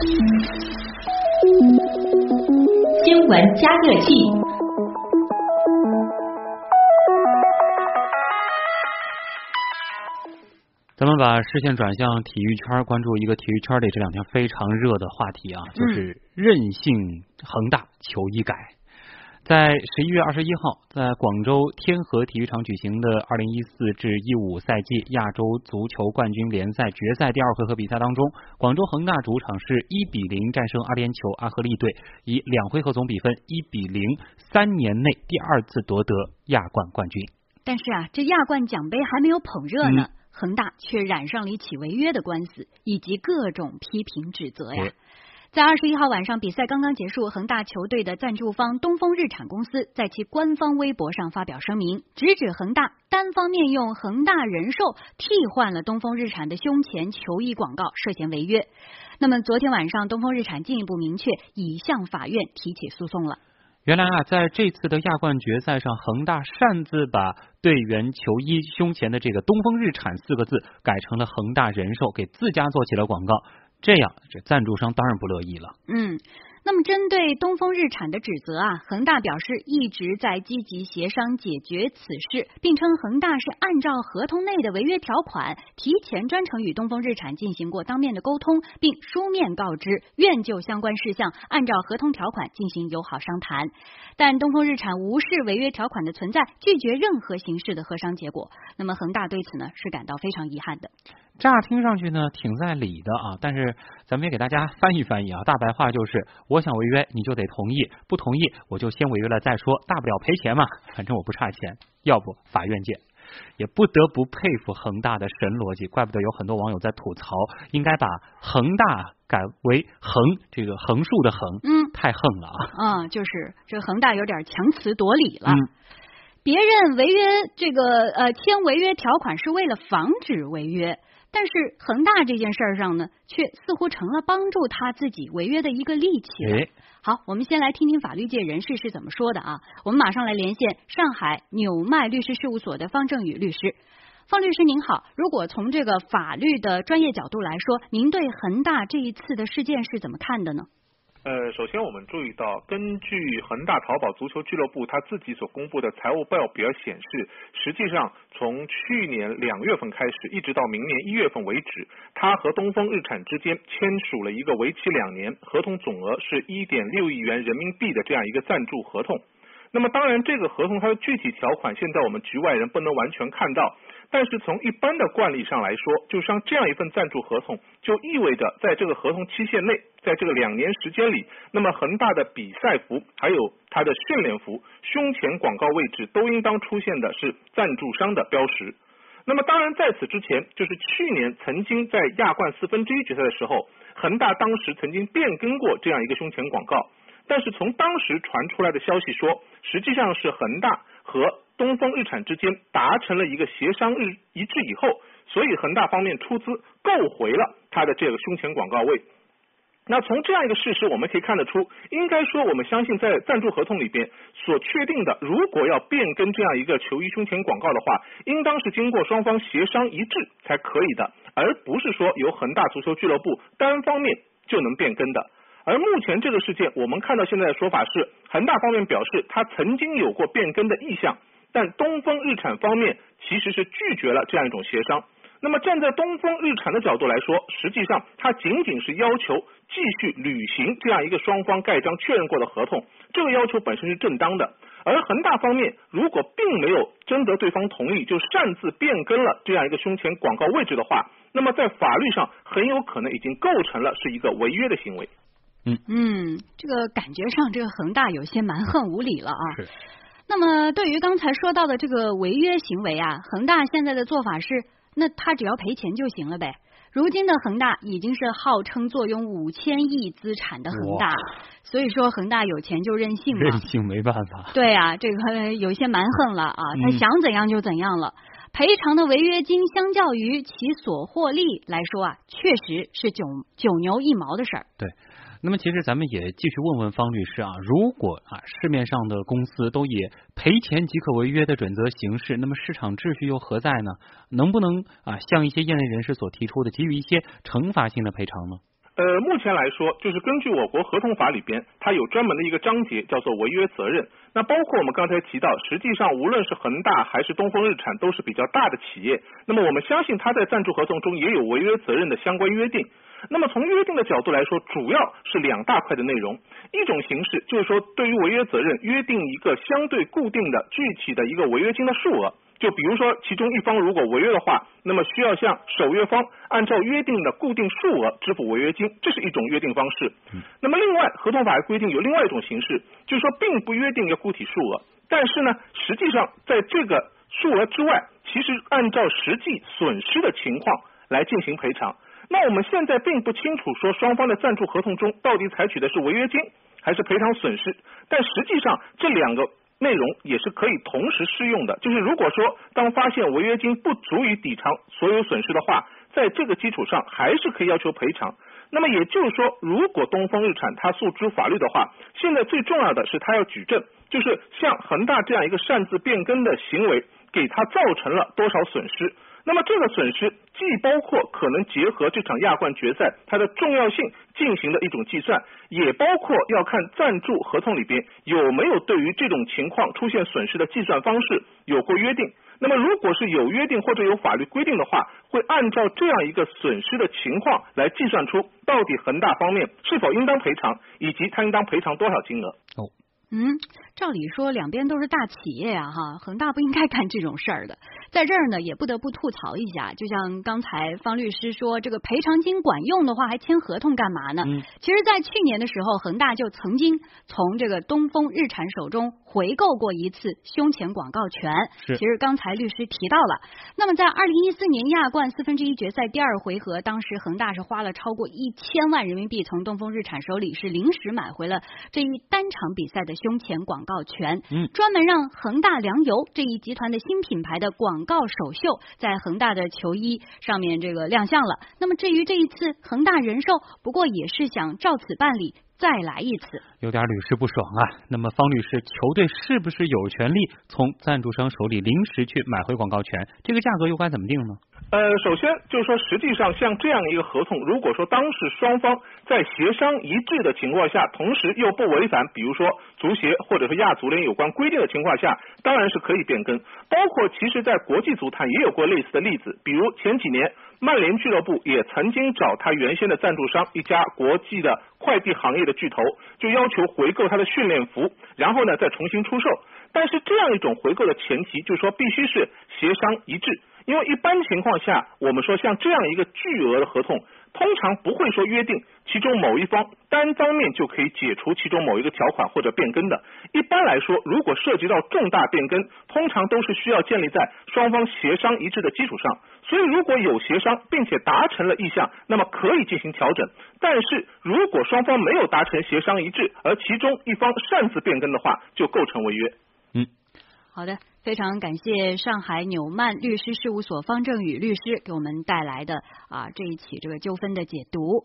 新闻加热器。咱们把视线转向体育圈，关注一个体育圈里这两天非常热的话题啊，就是任性恒大求医改。在十一月二十一号，在广州天河体育场举行的二零一四至一五赛季亚洲足球冠军联赛决赛第二回合比赛当中，广州恒大主场是一比零战胜阿联酋阿赫利队，以两回合总比分一比零，三年内第二次夺得亚冠冠军。但是啊，这亚冠奖杯还没有捧热呢，恒大却染上了一起违约的官司，以及各种批评指责呀。在二十一号晚上，比赛刚刚结束，恒大球队的赞助方东风日产公司在其官方微博上发表声明，直指恒大单方面用恒大人寿替换了东风日产的胸前球衣广告，涉嫌违约。那么昨天晚上，东风日产进一步明确，已向法院提起诉讼了。原来啊，在这次的亚冠决赛上，恒大擅自把队员球衣胸前的这个“东风日产”四个字改成了恒大人寿，给自家做起了广告。这样，这赞助商当然不乐意了。嗯。那么，针对东风日产的指责啊，恒大表示一直在积极协商解决此事，并称恒大是按照合同内的违约条款，提前专程与东风日产进行过当面的沟通，并书面告知愿就相关事项按照合同条款进行友好商谈。但东风日产无视违约条款的存在，拒绝任何形式的和商结果。那么，恒大对此呢是感到非常遗憾的。乍听上去呢挺在理的啊，但是咱们也给大家翻译翻译啊，大白话就是。我想违约，你就得同意；不同意，我就先违约了再说。大不了赔钱嘛，反正我不差钱。要不法院见。也不得不佩服恒大的神逻辑，怪不得有很多网友在吐槽，应该把恒大改为横，这个横竖的横，嗯，太横了啊。嗯，就是这恒大有点强词夺理了。别人违约这个呃签违约条款是为了防止违约。但是恒大这件事儿上呢，却似乎成了帮助他自己违约的一个利器。好，我们先来听听法律界人士是怎么说的啊。我们马上来连线上海纽麦律师事务所的方正宇律师。方律师您好，如果从这个法律的专业角度来说，您对恒大这一次的事件是怎么看的呢？呃，首先我们注意到，根据恒大淘宝足球俱乐部他自己所公布的财务报表显示，实际上从去年两月份开始，一直到明年一月份为止，他和东风日产之间签署了一个为期两年、合同总额是一点六亿元人民币的这样一个赞助合同。那么当然，这个合同它的具体条款，现在我们局外人不能完全看到。但是从一般的惯例上来说，就像这样一份赞助合同，就意味着在这个合同期限内，在这个两年时间里，那么恒大的比赛服还有它的训练服胸前广告位置都应当出现的是赞助商的标识。那么当然在此之前，就是去年曾经在亚冠四分之一决赛的时候，恒大当时曾经变更过这样一个胸前广告。但是从当时传出来的消息说，实际上是恒大和东风日产之间达成了一个协商日一致以后，所以恒大方面出资购回了他的这个胸前广告位。那从这样一个事实，我们可以看得出，应该说我们相信在赞助合同里边所确定的，如果要变更这样一个球衣胸前广告的话，应当是经过双方协商一致才可以的，而不是说由恒大足球俱乐部单方面就能变更的。而目前这个事件，我们看到现在的说法是，恒大方面表示他曾经有过变更的意向，但东风日产方面其实是拒绝了这样一种协商。那么站在东风日产的角度来说，实际上他仅仅是要求继续履行这样一个双方盖章确认过的合同，这个要求本身是正当的。而恒大方面如果并没有征得对方同意，就擅自变更了这样一个胸前广告位置的话，那么在法律上很有可能已经构成了是一个违约的行为。嗯嗯，这个感觉上，这个恒大有些蛮横无理了啊。是。那么，对于刚才说到的这个违约行为啊，恒大现在的做法是，那他只要赔钱就行了呗。如今的恒大已经是号称坐拥五千亿资产的恒大，所以说恒大有钱就任性嘛。任性没办法。对啊，这个有些蛮横了啊，他想怎样就怎样了。赔偿的违约金相较于其所获利来说啊，确实是九九牛一毛的事儿。对。那么，其实咱们也继续问问方律师啊，如果啊市面上的公司都以赔钱即可违约的准则行事，那么市场秩序又何在呢？能不能啊像一些业内人士所提出的，给予一些惩罚性的赔偿呢？呃，目前来说，就是根据我国合同法里边，它有专门的一个章节叫做违约责任。那包括我们刚才提到，实际上无论是恒大还是东风日产，都是比较大的企业。那么我们相信，它在赞助合同中也有违约责任的相关约定。那么从约定的角度来说，主要是两大块的内容。一种形式就是说，对于违约责任约定一个相对固定的具体的一个违约金的数额。就比如说，其中一方如果违约的话，那么需要向守约方按照约定的固定数额支付违约金，这是一种约定方式。那么另外，合同法还规定有另外一种形式，就是说并不约定一个固体数额，但是呢，实际上在这个数额之外，其实按照实际损失的情况来进行赔偿。那我们现在并不清楚说双方的赞助合同中到底采取的是违约金还是赔偿损失，但实际上这两个。内容也是可以同时适用的，就是如果说当发现违约金不足以抵偿所有损失的话，在这个基础上还是可以要求赔偿。那么也就是说，如果东风日产他诉诸法律的话，现在最重要的是他要举证，就是像恒大这样一个擅自变更的行为，给他造成了多少损失。那么这个损失既包括可能结合这场亚冠决赛它的重要性进行的一种计算，也包括要看赞助合同里边有没有对于这种情况出现损失的计算方式有过约定。那么如果是有约定或者有法律规定的话，会按照这样一个损失的情况来计算出到底恒大方面是否应当赔偿，以及他应当赔偿多少金额。哦。嗯，照理说两边都是大企业呀，哈，恒大不应该干这种事儿的。在这儿呢，也不得不吐槽一下，就像刚才方律师说，这个赔偿金管用的话，还签合同干嘛呢？嗯，其实，在去年的时候，恒大就曾经从这个东风日产手中回购过一次胸前广告权。是，其实刚才律师提到了。那么，在二零一四年亚冠四分之一决赛第二回合，当时恒大是花了超过一千万人民币从东风日产手里是临时买回了这一单场比赛的胸前广告权。嗯，专门让恒大粮油这一集团的新品牌的广告首秀在恒大的球衣上面这个亮相了。那么至于这一次恒大人寿，不过也是想照此办理。再来一次，有点屡试不爽啊。那么方律师，球队是不是有权利从赞助商手里临时去买回广告权？这个价格又该怎么定呢？呃，首先就是说，实际上像这样一个合同，如果说当事双方在协商一致的情况下，同时又不违反，比如说足协或者是亚足联有关规定的情况下，当然是可以变更。包括其实，在国际足坛也有过类似的例子，比如前几年。曼联俱乐部也曾经找他原先的赞助商一家国际的快递行业的巨头，就要求回购他的训练服，然后呢再重新出售。但是这样一种回购的前提，就是说必须是协商一致，因为一般情况下，我们说像这样一个巨额的合同。通常不会说约定其中某一方单方面就可以解除其中某一个条款或者变更的。一般来说，如果涉及到重大变更，通常都是需要建立在双方协商一致的基础上。所以，如果有协商并且达成了意向，那么可以进行调整。但是如果双方没有达成协商一致，而其中一方擅自变更的话，就构成违约。嗯，好的。非常感谢上海纽曼律师事务所方正宇律师给我们带来的啊这一起这个纠纷的解读。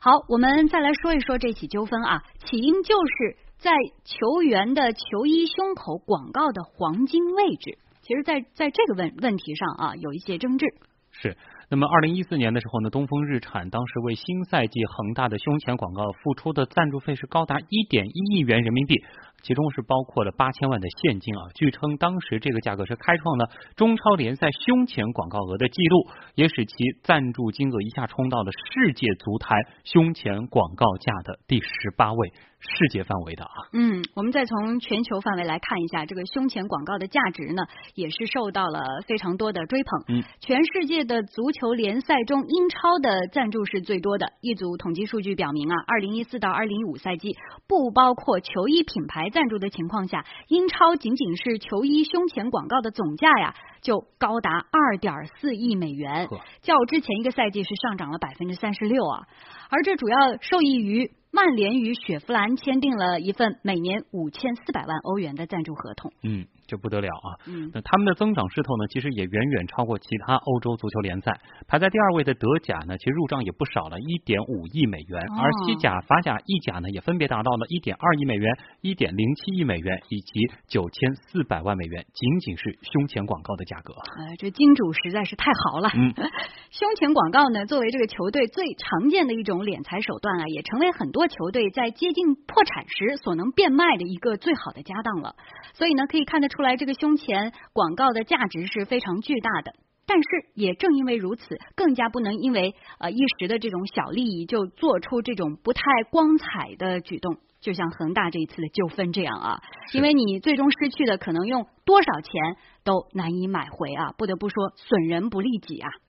好，我们再来说一说这起纠纷啊，起因就是在球员的球衣胸口广告的黄金位置，其实，在在这个问问题上啊有一些争执。是。那么，二零一四年的时候呢，东风日产当时为新赛季恒大的胸前广告付出的赞助费是高达一点一亿元人民币，其中是包括了八千万的现金啊。据称，当时这个价格是开创了中超联赛胸前广告额的记录，也使其赞助金额一下冲到了世界足坛胸前广告价的第十八位。世界范围的啊，嗯，我们再从全球范围来看一下，这个胸前广告的价值呢，也是受到了非常多的追捧。嗯，全世界的足球联赛中，英超的赞助是最多的。一组统计数据表明啊，二零一四到二零一五赛季，不包括球衣品牌赞助的情况下，英超仅仅是球衣胸前广告的总价呀，就高达二点四亿美元，较之前一个赛季是上涨了百分之三十六啊。而这主要受益于。曼联与雪佛兰签订了一份每年五千四百万欧元的赞助合同。嗯，这不得了啊！嗯，那他们的增长势头呢，其实也远远超过其他欧洲足球联赛。排在第二位的德甲呢，其实入账也不少了，一点五亿美元。而西甲、法甲、意甲呢，也分别达到了一点二亿美元、一点零七亿美元以及九千四百万美元，仅仅是胸前广告的价格。呃，这金主实在是太好了。嗯，胸前广告呢，作为这个球队最常见的一种敛财手段啊，也成为很多球队在接近破产时所能变卖的一个最好的家当了。所以呢，可以看得出来，这个胸前广告的价值是非常巨大的。但是也正因为如此，更加不能因为呃一时的这种小利益就做出这种不太光彩的举动，就像恒大这一次的纠纷这样啊。因为你最终失去的可能用多少钱都难以买回啊，不得不说损人不利己啊。